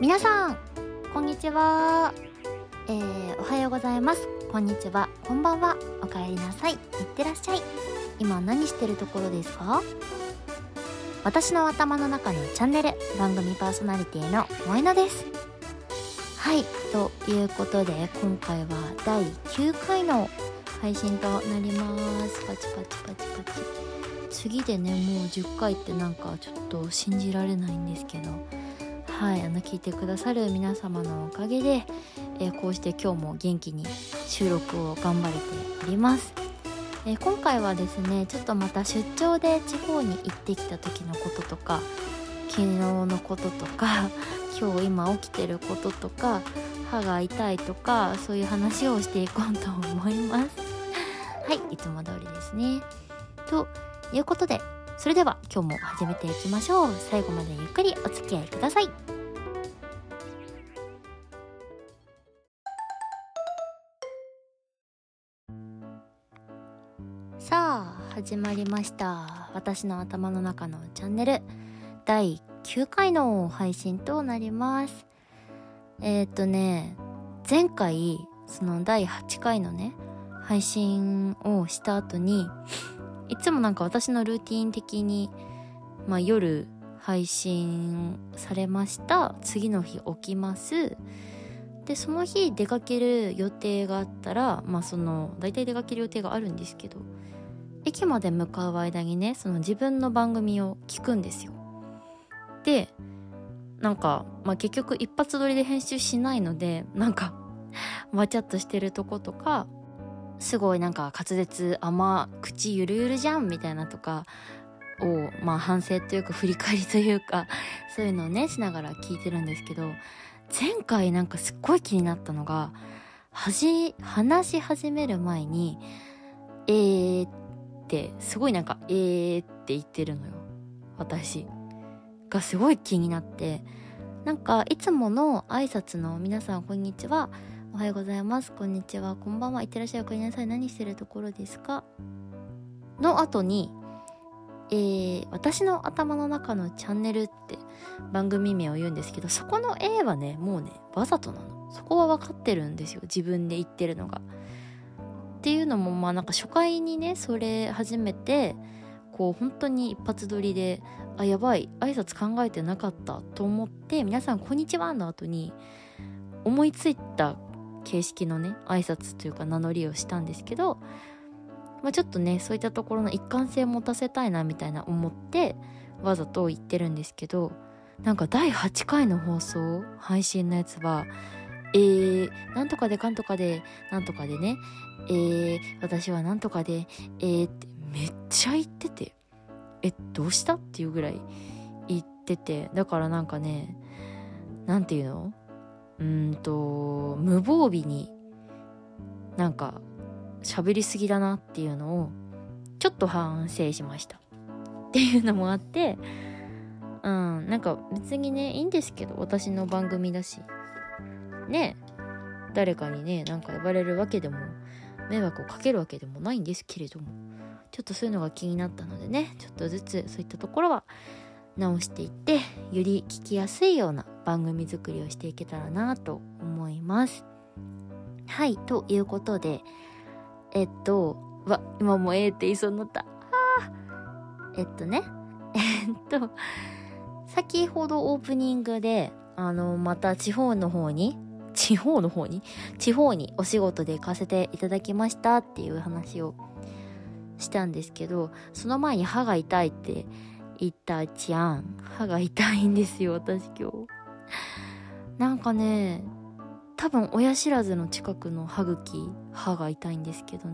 皆さんこんにちは。えー、おはようございます。こんにちは。こんばんは。おかえりなさい。いってらっしゃい。今何してるところですか？私の頭の中のチャンネル番組パーソナリティの萌えです。はいということで今回は第9回の配信となります。パチパチパチパチ。次でねもう10回ってなんかちょっと信じられないんですけど。はいあの聞いてくださる皆様のおかげで、えー、こうして今日も元気に収録を頑張れております、え、今回はですねちょっとまた出張で地方に行ってきた時のこととか昨日のこととか 今日今起きてることとか歯が痛いとかそういう話をしていこうと思います。はいいつも通りですね。ということでそれでは今日も始めていきましょう。最後までゆっくりお付き合いください。さあ始まりました。私の頭の中のチャンネル。第9回の配信となります。えー、っとね前回その第8回のね配信をした後にいつもなんか私のルーティン的に、まあ、夜配信されました。次の日起きます。でその日出かける予定があったらまあその大体出かける予定があるんですけど駅まで向かう間にねその自分の番組を聞くんですよ。でなんか、まあ、結局一発撮りで編集しないのでなんかわちゃっとしてるとことかすごいなんか滑舌甘口ゆるゆるじゃんみたいなとかをまあ反省というか振り返りというかそういうのをねしながら聞いてるんですけど前回なんかすっごい気になったのがはじ話し始める前に「えー」ってすごいなんか「えー」って言ってるのよ。私がすごい気になってなんかいつもの挨拶の「皆さんこんにちは」おはようございます。こんにちは。こんばんは。いってらっしゃい。おかえりなさい。何してるところですか？の後に、えー、私の頭の中のチャンネルって番組名を言うんですけど、そこの A はね、もうね、わざとなの。そこは分かってるんですよ。自分で言ってるのが。っていうのも、まあなんか初回にね、それ始めて、こう本当に一発撮りで、あ、やばい、挨拶考えてなかったと思って、皆さんこんにちはの後に、思いついた形式のね挨拶というか名乗りをしたんですけど、まあ、ちょっとねそういったところの一貫性を持たせたいなみたいな思ってわざと言ってるんですけどなんか第8回の放送配信のやつはえー、なんとかでかんとかでなんとかでねえー、私はなんとかでえーってめっちゃ言っててえどうした？っていうぐらい言っててだからなんかねなんていうの？うんと無防備になんか喋りすぎだなっていうのをちょっと反省しました。っていうのもあってうんなんか別にねいいんですけど私の番組だし。ね誰かにねなんか呼ばれるわけでも迷惑をかけるわけでもないんですけれどもちょっとそういうのが気になったのでねちょっとずつそういったところは直していってより聞きやすいような番組作りをしていけたらなと思いますはいということでえっとわ今もええって言いそうになったあえっとね えっと先ほどオープニングであのまた地方の方に地方の方に地方にお仕事で行かせていただきましたっていう話をしたんですけどその前に歯が痛いって痛ちゃん。歯が痛いんですよ、私今日。なんかね、多分親知らずの近くの歯茎、歯が痛いんですけど、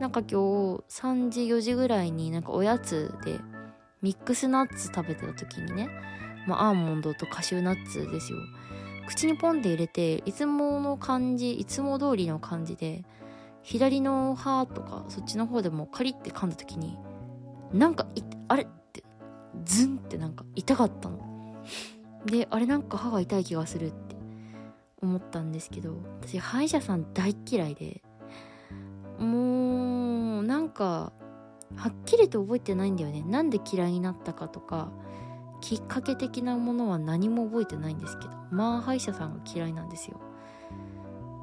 なんか今日3時4時ぐらいになんかおやつでミックスナッツ食べてた時にね、まあアーモンドとカシューナッツですよ。口にポンって入れて、いつもの感じ、いつも通りの感じで、左の歯とかそっちの方でもカリって噛んだ時に、なんかあれってズンってなんか痛かったのであれなんか歯が痛い気がするって思ったんですけど私歯医者さん大嫌いでもうなんかはっきりと覚えてないんだよね。なんで嫌いになったかとかきっかけ的なものは何も覚えてないんですけどまあ歯医者さんが嫌いなんですよ。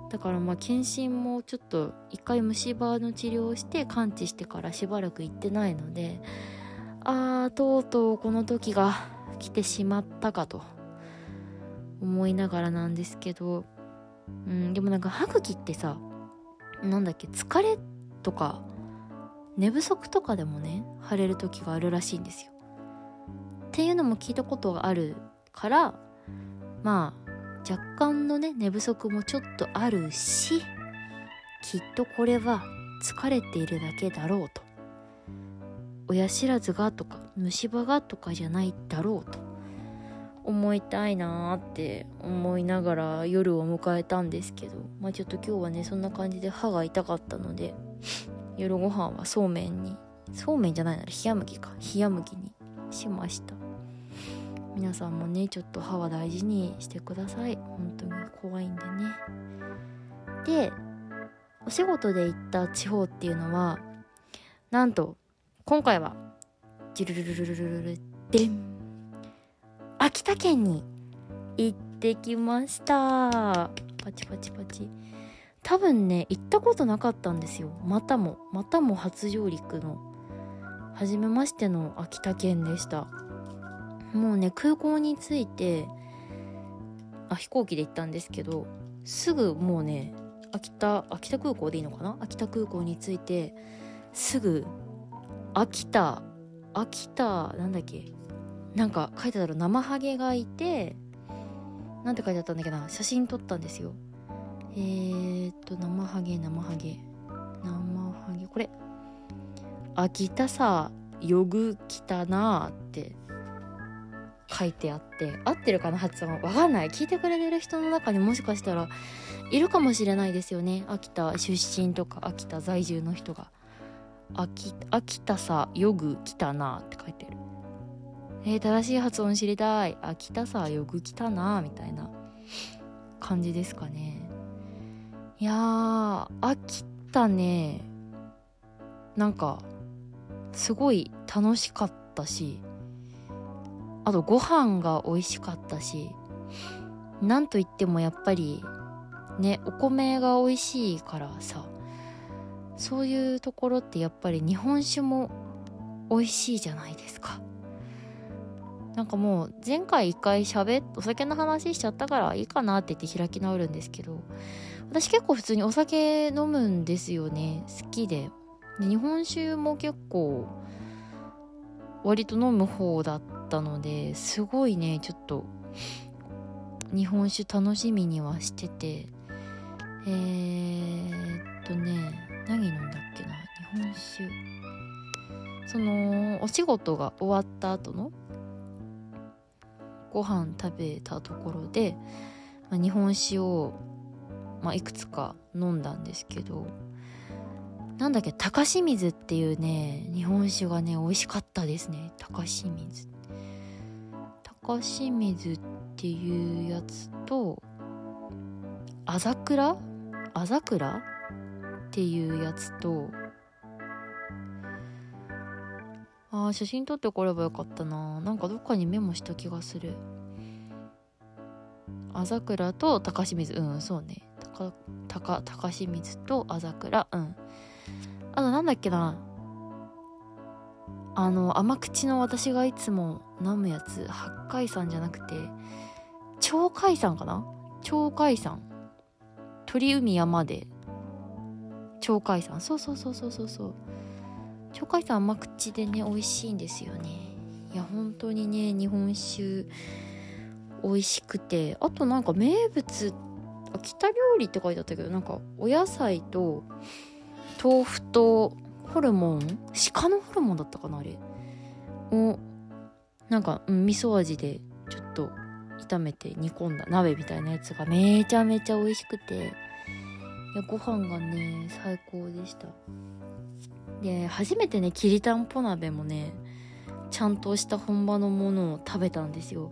だからまあ検診もちょっと一回虫歯の治療をして完治してからしばらく行ってないのでああとうとうこの時が来てしまったかと。思いながらなんですけどうんでもなんか歯茎ってさなんだっけ疲れとか寝不足とかでもね腫れる時があるらしいんですよ。っていうのも聞いたことがあるからまあ若干のね寝不足もちょっとあるしきっとこれは疲れているだけだろうと。親知らずがとか虫歯がとかじゃないだろうと。思いたいなーって思いながら夜を迎えたんですけどまあちょっと今日はねそんな感じで歯が痛かったので 夜ご飯はそうめんにそうめんじゃないなら冷麦か。冷麦にしました。皆さんもねちょっと歯は大事にしてください。本当に怖いんでね。でお仕事で行った地方っていうのはなんと今回はジュルルルルルルルでん秋田県に行ってきました。パチパチパチ。多分ね行ったことなかったんですよ。またもまたも初上陸の初めましての秋田県でした。もうね空港に着いてあ飛行機で行ったんですけどすぐもうね秋田秋田空港でいいのかな？秋田空港に着いてすぐ秋田秋田なんだっけ？なんか書いてたら生ハゲがいてなんて書いてあったんだっけな写真撮ったんですよ。えー、っと生ハゲ生ハゲ。生ハゲ。これ。秋田さよぐ来たなって。書いてあって。合ってるかな発音。わかんない。聞いてくれてる人の中にもしかしたらいるかもしれないですよね。秋田出身とか秋田在住の人が。秋秋田さよぐ来たなって書いてる。えー、正しい発音知りたい。秋田さよく来たなみたいな。感じですかね。いやー秋田ね。なんかすごい楽しかったし。あとご飯が美味しかったし。なんといってもやっぱりねお米が美味しいからさ。そういうところってやっぱり日本酒も美味しいじゃないですか。なんかもう前回一回喋っお酒の話しちゃったからいいかなって言って開き直るんですけど私結構普通にお酒飲むんですよね。好きで。で日本酒も結構割と飲む方だったのですごいねちょっと日本酒楽しみにはしてて。えー、っとね何飲んだっけな日本酒。そのお仕事が終わった後のご飯食べたところで、まあ、日本酒を、まあ、いくつか飲んだんですけどなんだっけ高清水っていうね日本酒がね美味しかったですね。高清水。高清水っていうやつとあざくらあざくらっていうやつとあ写真撮ってこればよかったな。なんかどっかにメモした気がする。あざくらと高清水。うんそうね。高高高清水とあざくら。うん。あとなんだっけな。あの甘口の私がいつも飲むやつ。八海山じゃなくて鳥海山かな？鳥海山。鳥海山で。鳥海山。そうそうそうそうそうそう。鳥海山甘口でね美味しいんですよね。いや本当にね日本酒美味しくて。あとなんか名物北料理って書いてあったけどなんかお野菜と豆腐とホルモン鹿のホルモンだったかなあれ。をなんか、うん、味噌味でちょっと炒めて煮込んだ鍋みたいなやつがめちゃめちゃ美味しくて。いやご飯がね最高でした。で初めてねきりたんぽ鍋もねちゃんとした本場のものを食べたんですよ。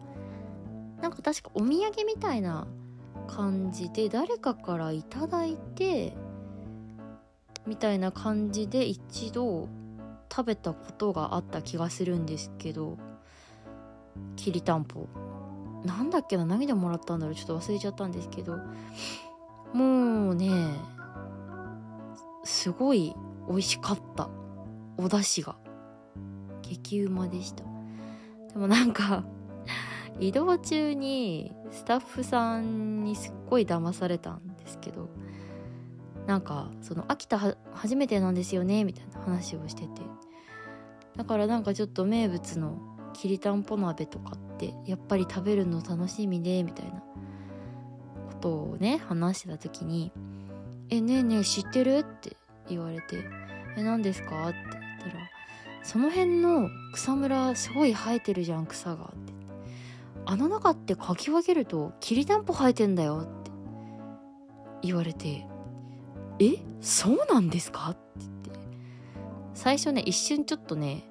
なんか確かお土産みたいな感じで誰かからいただいてみたいな感じで一度食べたことがあった気がするんですけどきりたんぽ。なんだっけな何でもらったんだろうちょっと忘れちゃったんですけど。もうねすごい美味しかった。お出汁が。激うまでした。でもなんか 移動中にスタッフさんにすっごい騙されたんですけどなんかその秋田初めてなんですよねみたいな話をしてて。だからなんかちょっと名物のきりたんぽ鍋とかってやっぱり食べるの楽しみでみたいな。ことをね話してた時に「えねえねえ知ってる?」って言われて「え何ですか?」って言ったら「その辺の草むらすごい生えてるじゃん草が」ってあの中ってかき分けるときりたんぽ生えてんだよって言われて「え？そうなんですか?」って言って。最初ね一瞬ちょっとね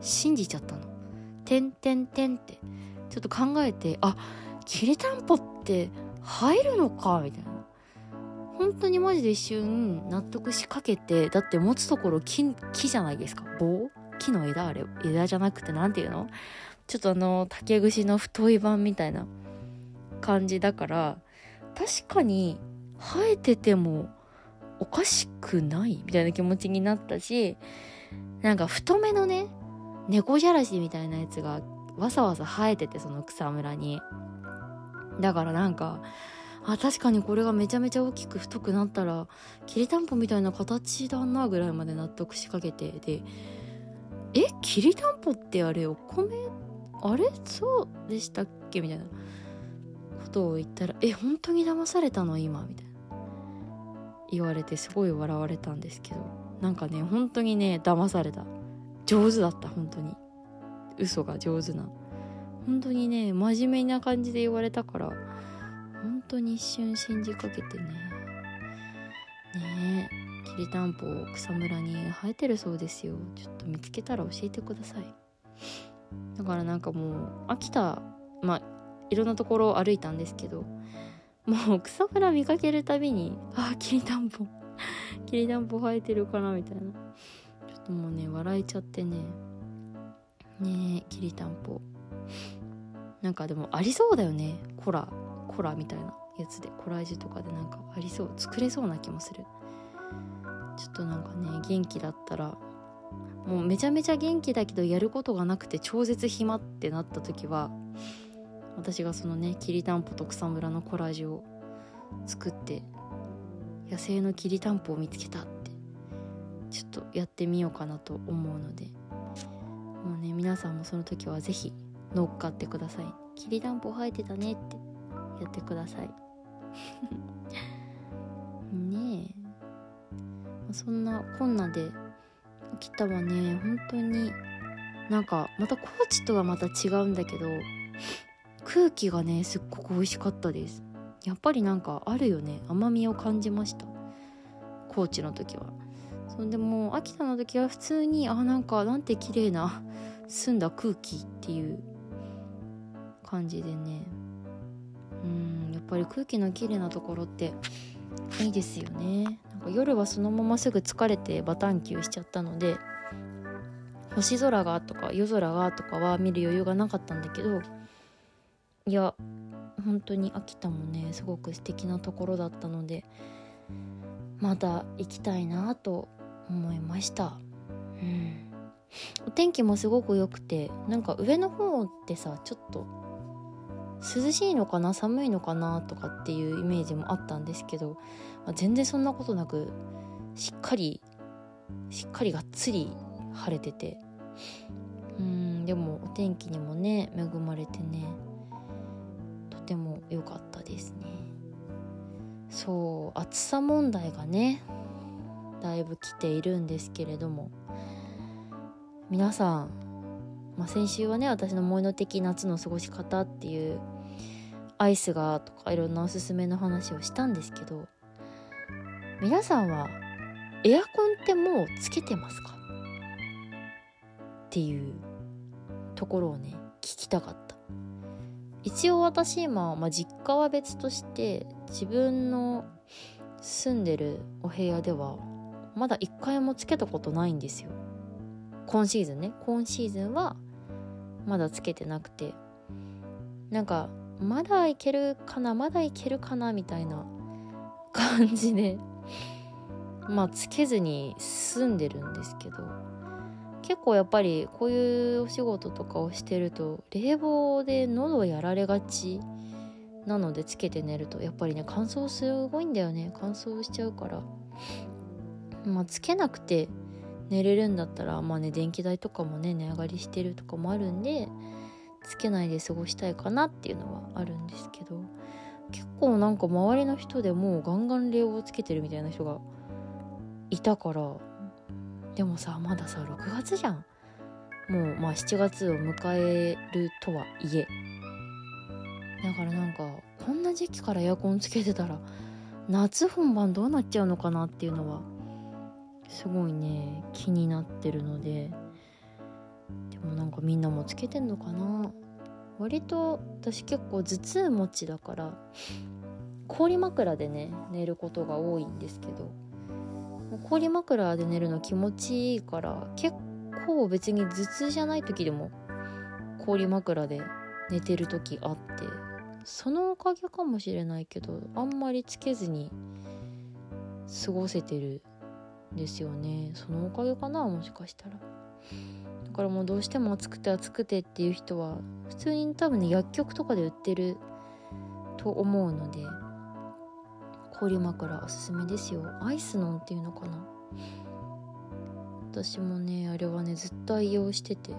信じちゃったの「てんてんてん」って。ちょっと考えてあきりたんぽって生えるのか？みたいな。本当にマジで一瞬納得しかけてだって持つところ木木じゃないですか。棒？木の枝あれ枝じゃなくて何ていうの？ちょっとあの竹串の太い版みたいな感じだから確かに生えててもおかしくないみたいな気持ちになったしなんか太めのね猫じゃらしみたいなやつがわさわさ生えててその草むらに。だからなんかあ確かにこれがめちゃめちゃ大きく太くなったらきりたんぽみたいな形だなぐらいまで納得しかけてでえきりたんぽってあれお米あれ？そうでしたっけ？みたいな。ことを言ったらえ本当に騙されたの？今？みたいな。言われてすごい笑われたんですけど。なんかね本当にね騙された。上手だった本当に。嘘が上手な。本当にね真面目な感じで言われたから本当に一瞬信じかけてね。ねえ。きりたんぽ草むらに生えてるそうですよ。ちょっと見つけたら教えてください。だからなんかもう秋田まあいろんなところを歩いたんですけどもう草むら見かけるたびにああきりたんぽ。きりたんぽ生えてるかなみたいな。ちょっともうね笑えちゃってね。ねえきりたんぽ。なんかでもありそうだよね。コラコラみたいなやつでコラージュとかでなんかありそう作れそうな気もする。ちょっとなんかね元気だったらもうめちゃめちゃ元気だけどやることがなくて超絶暇ってなった時は私がそのねきりたんぽと草むらのコラージュを作って野生のきりたんぽを見つけたってちょっとやってみようかなと思うのでもうね皆さんもその時は是非乗っかってください。きりたんぽ生えてたねって。やってください。ねえ。そんなこんなで秋田はね。本当に。なんかまた高知とはまた違うんだけど空気がねすっごく美味しかったです。やっぱりなんかあるよね。甘みを感じました。高知の時は。そんでも秋田の時は普通にあなんかなんて綺麗な澄んだ空気っていう感じでね。ぱり空気の綺麗なところっていいですよね。なんか夜はそのまますぐ疲れてバタンキューしちゃったので星空がとか夜空がとかは見る余裕がなかったんだけどいや本当に秋田もねすごく素敵なところだったのでまた行きたいなと思いました。うん。お天気もすごく良くてなんか上の方ってさちょっと涼しいのかな寒いのかなとかっていうイメージもあったんですけど、まあ、全然そんなことなくしっかりしっかりがっつり晴れてて。うんでもお天気にもね恵まれてねとても良かったですね。そう暑さ問題がねだいぶ来ているんですけれども皆さんまあ、先週はね私の思いの的夏の過ごし方っていうアイスがとかいろんなおすすめの話をしたんですけど皆さんはエアコンってもうつけてますか？っていうところをね聞きたかった。一応私今、まあ、実家は別として自分の住んでるお部屋ではまだ一回もつけたことないんですよ。今シーズンね。今シーズンはまだつけてなくて。なんかまだいけるかな？まだいけるかな？みたいな 感じで。まあつけずに済んでるんですけど。結構やっぱりこういうお仕事とかをしてると冷房で喉やられがちなのでつけて寝ると。やっぱりね乾燥すごいんだよね。乾燥しちゃうから。まあつけなくて寝れるんだったらまあね電気代とかもね値上がりしてるとかもあるんでつけないで過ごしたいかなっていうのはあるんですけど結構なんか周りの人でもうガンガン冷房つけてるみたいな人がいたからでもさまださ6月じゃん。もうまあ7月を迎えるとはいえ。だからなんかこんな時期からエアコンつけてたら夏本番どうなっちゃうのかなっていうのはすごいね気になってるので。でもなんかみんなもつけてんのかな？割と私結構頭痛持ちだから氷枕でね寝ることが多いんですけど。氷枕で寝るの気持ちいいから結構別に頭痛じゃない時でも氷枕で寝てる時あってそのおかげかもしれないけどあんまりつけずに過ごせてるですよね。そのおかげかなもしかしたら。だからもうどうしても暑くて暑くてっていう人は普通に多分ね薬局とかで売ってると思うので氷枕おすすめですよ。アイスノンっていうのかな。私もねあれはねずっと愛用してて。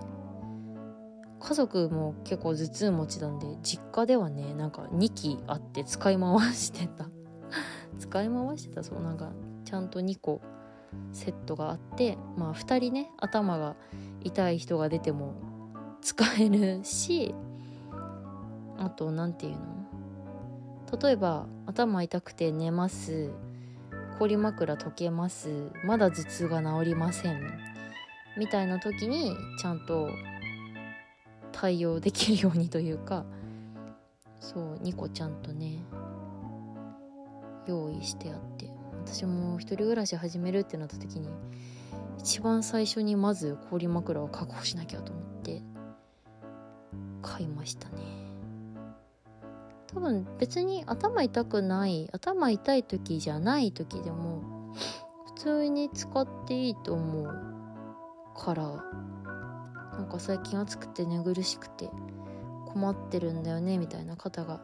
家族も結構頭痛持ちなんで実家ではねなんか2機あって使い回してた。使い回してたそうなんかちゃんと2個セットがあってまあ2人ね頭が痛い人が出ても使えるしあと何て言うの？例えば頭痛くて寝ます。氷枕溶けます。まだ頭痛が治りません。みたいな時にちゃんと対応できるようにというかそう2個ちゃんとね用意してあって。私も一人暮らし始めるってなった時に一番最初にまず氷枕を確保しなきゃと思って買いましたね。多分別に頭痛くない頭痛い時じゃない時でも普通に使っていいと思うからなんか最近暑くて寝苦しくて困ってるんだよねみたいな方が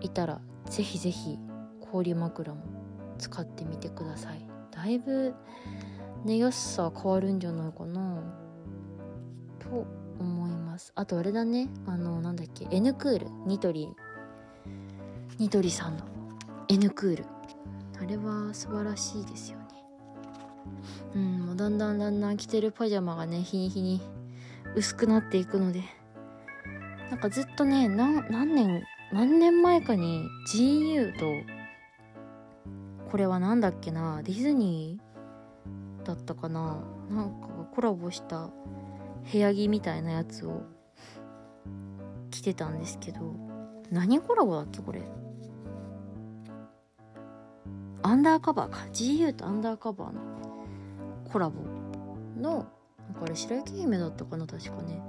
いたらぜひぜひ氷枕も使ってみてください。だいぶ寝やすさ変わるんじゃないかな。と思います。あとあれだね。あのなんだっけ。N クール。ニトリ。ニトリさんの。N クール。あれは素晴らしいですよね。うんもうだんだんだんだん着てるパジャマがね日に日に薄くなっていくので。なんかずっとね何年何年前かに GU とこれは何だっけな？ディズニーだったかな？なんかコラボした部屋着みたいなやつを着てたんですけど何コラボだっけこれ？アンダーカバーか？GU とアンダーカバーのコラボのなんかあれ白雪姫だったかな？確かね。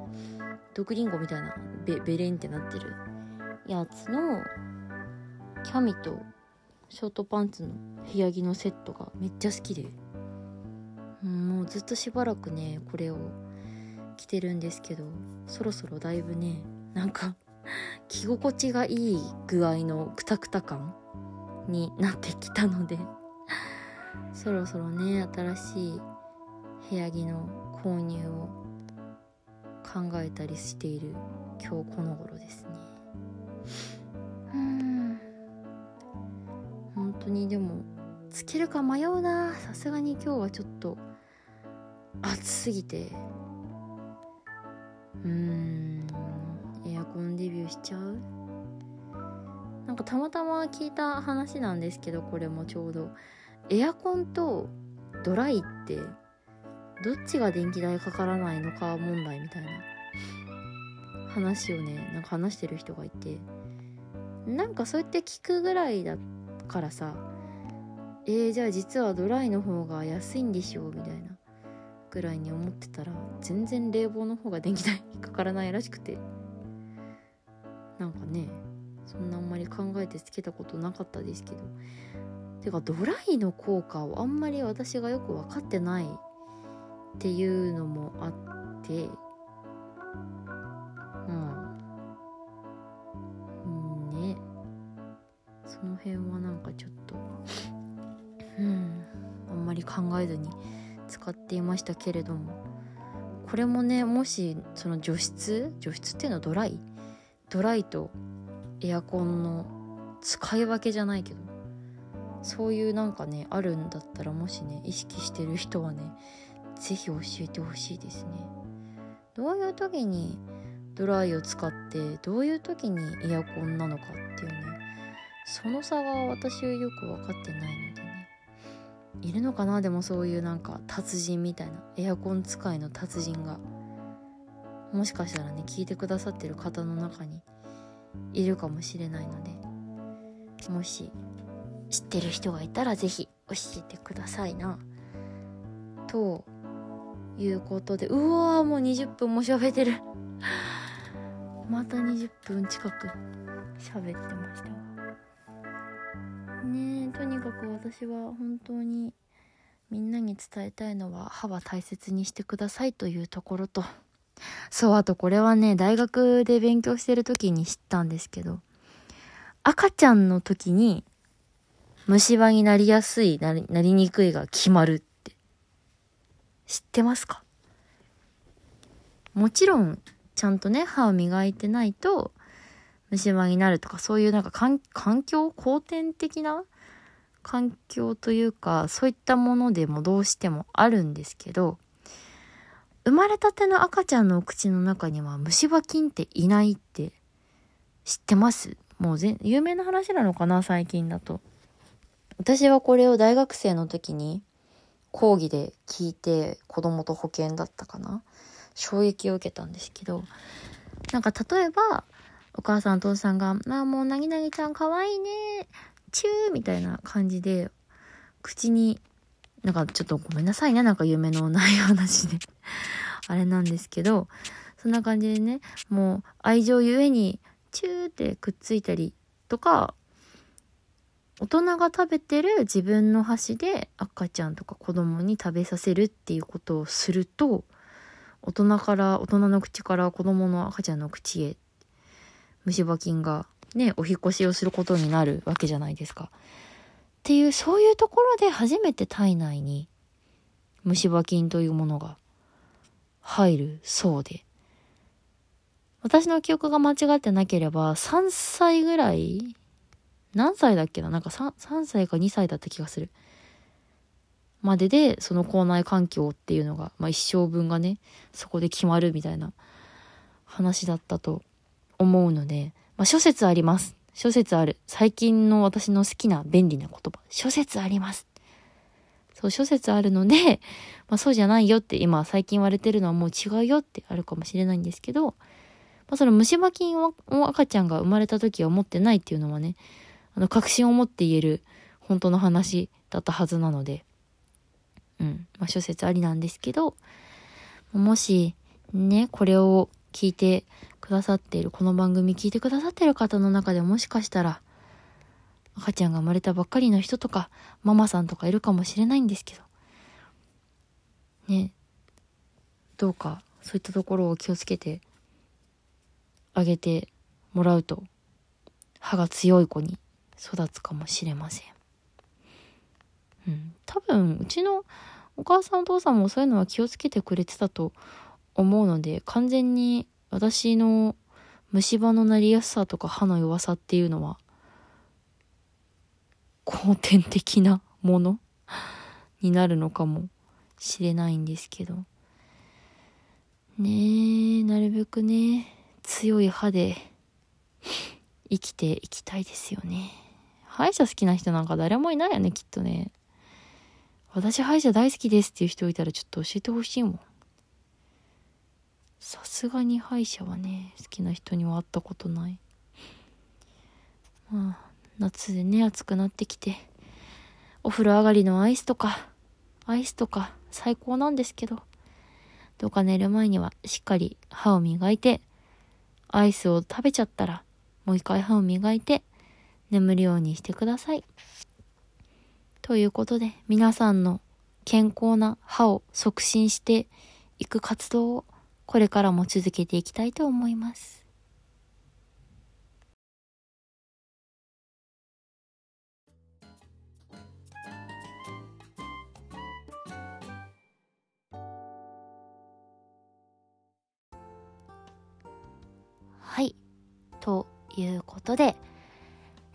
毒リンゴみたいなベベレンってなってるやつのキャミとショートパンツの部屋着のセットがめっちゃ好きで。もうずっとしばらくねこれを着てるんですけどそろそろだいぶねなんか 着心地がいい具合のクタクタ感になってきたので そろそろね新しい部屋着の購入を考えたりしている今日この頃ですね。当にでもつけるか迷うな。さすがに今日はちょっと暑すぎて。うーん。エアコンデビューしちゃう？なんかたまたま聞いた話なんですけどこれもちょうど。エアコンとドライってどっちが電気代かからないのか問題みたいな話をねなんか話してる人がいて。なんかそうやって聞くぐらいだからさえー、じゃあ実はドライの方が安いんでしょうみたいなぐらいに思ってたら全然冷房の方が電気代かからないらしくて。なんかねそんなあんまり考えてつけたことなかったですけど。てかドライの効果をあんまり私がよく分かってないっていうのもあってその辺はなんかちょっとうんあんまり考えずに使っていましたけれども。これもねもしその除湿？除湿っていうのはドライ？ドライとエアコンの使い分けじゃないけどそういうなんかねあるんだったらもしね意識してる人はね是非教えてほしいですね。どういう時にドライを使ってどういう時にエアコンなのかっていうね。その差が私はよく分かってないのでね。いるのかな？でもそういうなんか達人みたいなエアコン使いの達人が。もしかしたらね聞いてくださってる方の中にいるかもしれないのでもし知ってる人がいたら是非教えてくださいな。ということでうわーもう20分も喋ってる。また20分近く喋ってましたねとにかく私は本当にみんなに伝えたいのは歯は大切にしてくださいというところと そうあとこれはね大学で勉強してる時に知ったんですけど赤ちゃんの時に虫歯になりやすいなりなりにくいが決まるって知ってますか？もちろんちゃんとね歯を磨いてないと虫歯になるとかそういうなんか環境？後天的な？環境というかそういったものでもどうしてもあるんですけど生まれたての赤ちゃんのお口の中には虫歯菌っていないって知ってます？もうぜ有名な話なのかな？最近だと。私はこれを大学生の時に講義で聞いて子供と保険だったかな？衝撃を受けたんですけどなんか例えばお母さんお父さんが「ああもうなぎなぎちゃんかわいいね。チュー」みたいな感じで口になんかちょっとごめんなさいねなんか夢のない話で。あれなんですけどそんな感じでねもう愛情ゆえにチューってくっついたりとか大人が食べてる自分の箸で赤ちゃんとか子供に食べさせるっていうことをすると大人から大人の口から子供の赤ちゃんの口へ虫歯菌がねお引越しをすることになるわけじゃないですか。っていうそういうところで初めて体内に虫歯菌というものが入るそうで私の記憶が間違ってなければ3歳ぐらい何歳だっけな？なんか 3, 3歳か2歳だった気がする。までで、その校内環境っていうのが、まあ一生分がね、そこで決まるみたいな話だったと思うので、まあ諸説あります。諸説ある。最近の私の好きな便利な言葉。諸説あります。そう、諸説あるので、まあそうじゃないよって今最近言われてるのはもう違うよってあるかもしれないんですけど、まあその虫歯菌を赤ちゃんが生まれた時は持ってないっていうのはね、あの、確信を持って言える本当の話だったはずなので、うん、まあ諸説ありなんですけど、もし、ね、これを聞いてくださっている、この番組聞いてくださってる方の中でもしかしたら、赤ちゃんが生まれたばっかりの人とか、ママさんとかいるかもしれないんですけど、ね、どうかそういったところを気をつけてあげてもらうと、歯が強い子に育つかもしれません。うん、多分うちのお母さんお父さんもそういうのは気をつけてくれてたと思うので完全に私の虫歯のなりやすさとか歯の弱さっていうのは後天的なものになるのかもしれないんですけどねえなるべくね強い歯で生きていきたいですよね。歯医者好きな人なんか誰もいないよね、きっとね。私歯医者大好きですっていう人いたらちょっと教えてほしいもん。さすがに歯医者はね、好きな人には会ったことない。まあ、夏でね、暑くなってきて、お風呂上がりのアイスとか、アイスとか最高なんですけど、どうか寝る前にはしっかり歯を磨いて、アイスを食べちゃったらもう一回歯を磨いて眠るようにしてください。ということで、皆さんの健康な歯を促進していく活動をこれからも続けていきたいと思います。はい。ということで、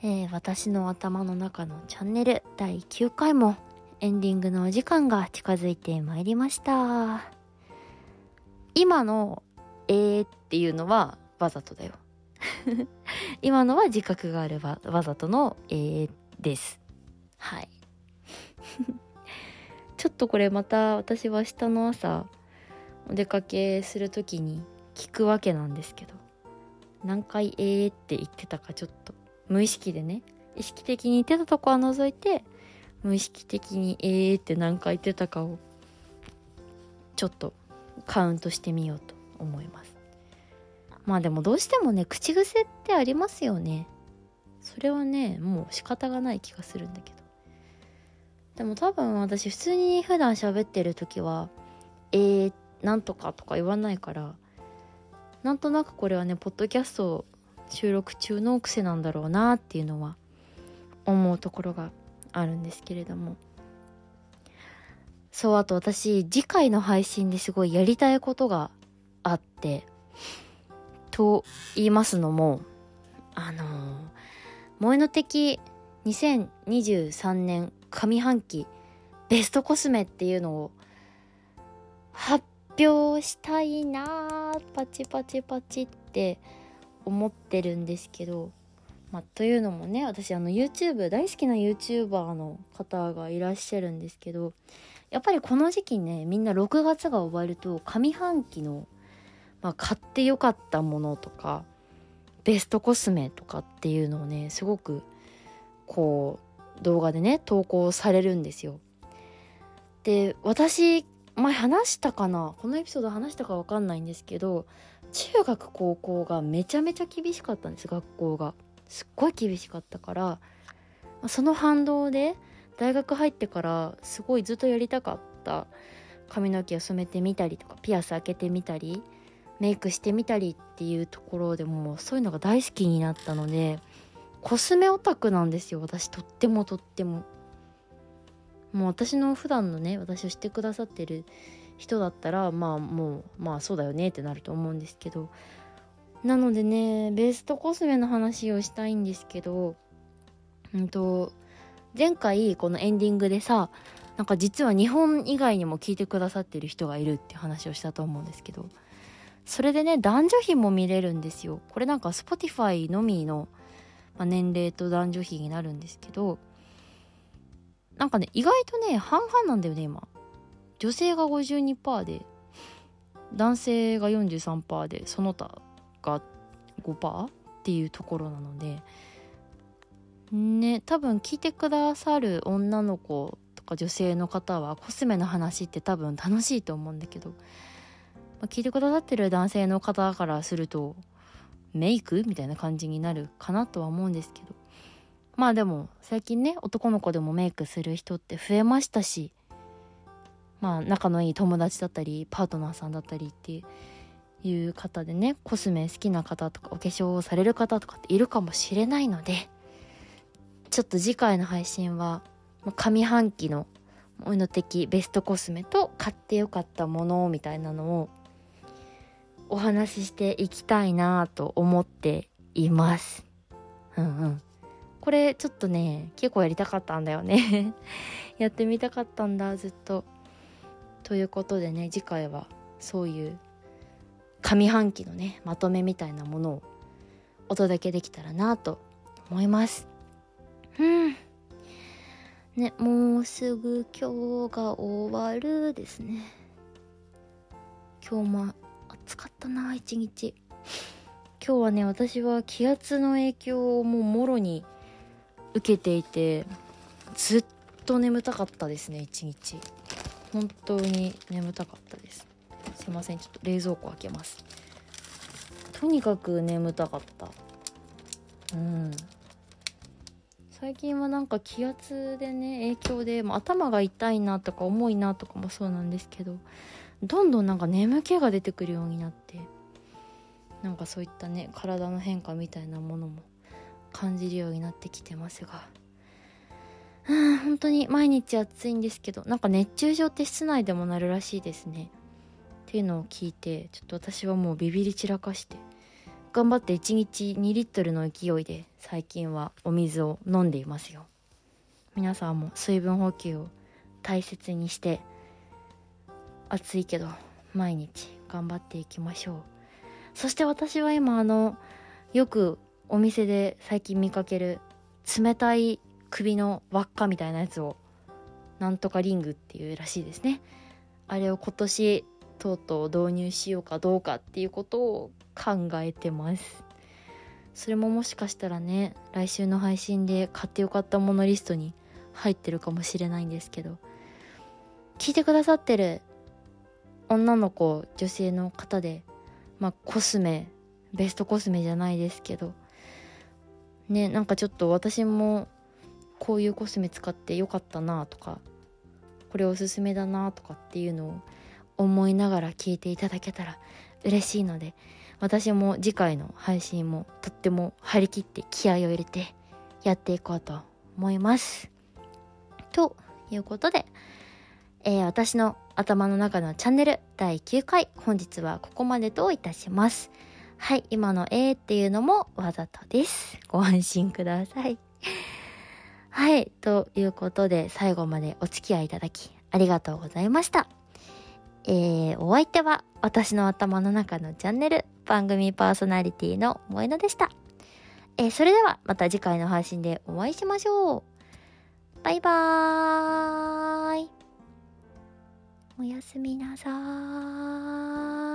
えー、私の頭の中のチャンネル第9回もエンディングのお時間が近づいてまいりました。今のえーっていうのはわざとだよ。今のは自覚があるわわざとのえーです。はい。ちょっとこれまた私は明日の朝お出かけする時に聞くわけなんですけど何回えーって言ってたかちょっと無意識でね意識的に言ってたとこは除いて無意識的にえーって何回言ってたかをちょっとカウントしてみようと思います。まあでもどうしてもね口癖ってありますよね。それはねもう仕方がない気がするんだけど。でも多分私普通に普段喋ってる時はえー、なんとかとか言わないからなんとなくこれはねポッドキャスト収録中の癖なんだろうなっていうのは思うところがあるんですけれども。そうあと私次回の配信ですごいやりたいことがあってと言いますのもあのー、萌えの敵2023年上半期ベストコスメっていうのを発表したいなパチパチパチって思ってるんですけど、まあ、というのもね私あの YouTube 大好きな YouTuber の方がいらっしゃるんですけどやっぱりこの時期ねみんな6月が終わると上半期の、まあ、買ってよかったものとかベストコスメとかっていうのをねすごくこう動画でね投稿されるんですよ。で私前話したかなこのエピソード話したか分かんないんですけど中学高校がめちゃめちゃ厳しかったんです学校がすっごい厳しかったからその反動で大学入ってからすごいずっとやりたかった髪の毛を染めてみたりとかピアス開けてみたりメイクしてみたりっていうところでもそういうのが大好きになったのでコスメオタクなんですよ私とってもとっても。もう私の普段のね私を知ってくださってる人だったらまあもうまあそうだよねってなると思うんですけどなのでねベストコスメの話をしたいんですけどうんと前回このエンディングでさなんか実は日本以外にも聞いてくださってる人がいるって話をしたと思うんですけどそれでね男女比も見れるんですよこれなんか Spotify のみの、まあ、年齢と男女比になるんですけどなんかね、意外とね、半々なんだよね、今。女性が52%で、男性が43%で、その他が5%っていうところなので、ね、多分聞いてくださる女の子とか女性の方はコスメの話って多分楽しいと思うんだけど、まあ、聞いてくださってる男性の方からするとメイクみたいな感じになるかなとは思うんですけど。まあでも最近ね男の子でもメイクする人って増えましたしまあ仲のいい友達だったりパートナーさんだったりっていう方でねコスメ好きな方とかお化粧をされる方とかっているかもしれないのでちょっと次回の配信は上半期のおの的ベストコスメと買ってよかったものみたいなのをお話ししていきたいなと思っています。うんうん。これちょっとね結構やりたかったんだよね やってみたかったんだずっとということでね次回はそういう上半期のねまとめみたいなものをお届けできたらなと思いますうん。ねもうすぐ今日が終わるですね。今日も暑かったな一日。今日はね私は気圧の影響をもうもろに受けていてずっと眠たかったですね一日。本当に眠たかったです。すいませんちょっと冷蔵庫開けます。とにかく眠たかった。うん。最近はなんか気圧でね影響で、まあ、頭が痛いなとか重いなとかもそうなんですけどどんどんなんか眠気が出てくるようになってなんかそういったね体の変化みたいなものも感じるようになってきてますが。うん本当に毎日暑いんですけどなんか熱中症って室内でもなるらしいですね。っていうのを聞いてちょっと私はもうビビり散らかして頑張って1日2リットルの勢いで最近はお水を飲んでいますよ。皆さんも水分補給を大切にして暑いけど毎日頑張っていきましょう。そして私は今あのよくお店で最近見かける冷たい首の輪っかみたいなやつをなんとかリングっていうらしいですね。あれを今年とうとう導入しようかどうかっていうことを考えてます。それももしかしたらね来週の配信で買ってよかったものリストに入ってるかもしれないんですけど聞いてくださってる女の子女性の方でまあコスメベストコスメじゃないですけどねなんかちょっと私もこういうコスメ使ってよかったなとかこれおすすめだなとかっていうのを思いながら聞いていただけたら嬉しいので私も次回の配信もとっても張り切って気合を入れてやっていこうと思います。ということで、えー、私の頭の中のチャンネル第9回本日はここまでといたします。はい、今のえーっていうのもわざとです。ご安心ください。はい、ということで最後までお付き合いいただきありがとうございました。えー、お相手は私の頭の中のチャンネル番組パーソナリティの萌野でした。えー、それではまた次回の配信でお会いしましょう。バイバーイ。おやすみなさーい。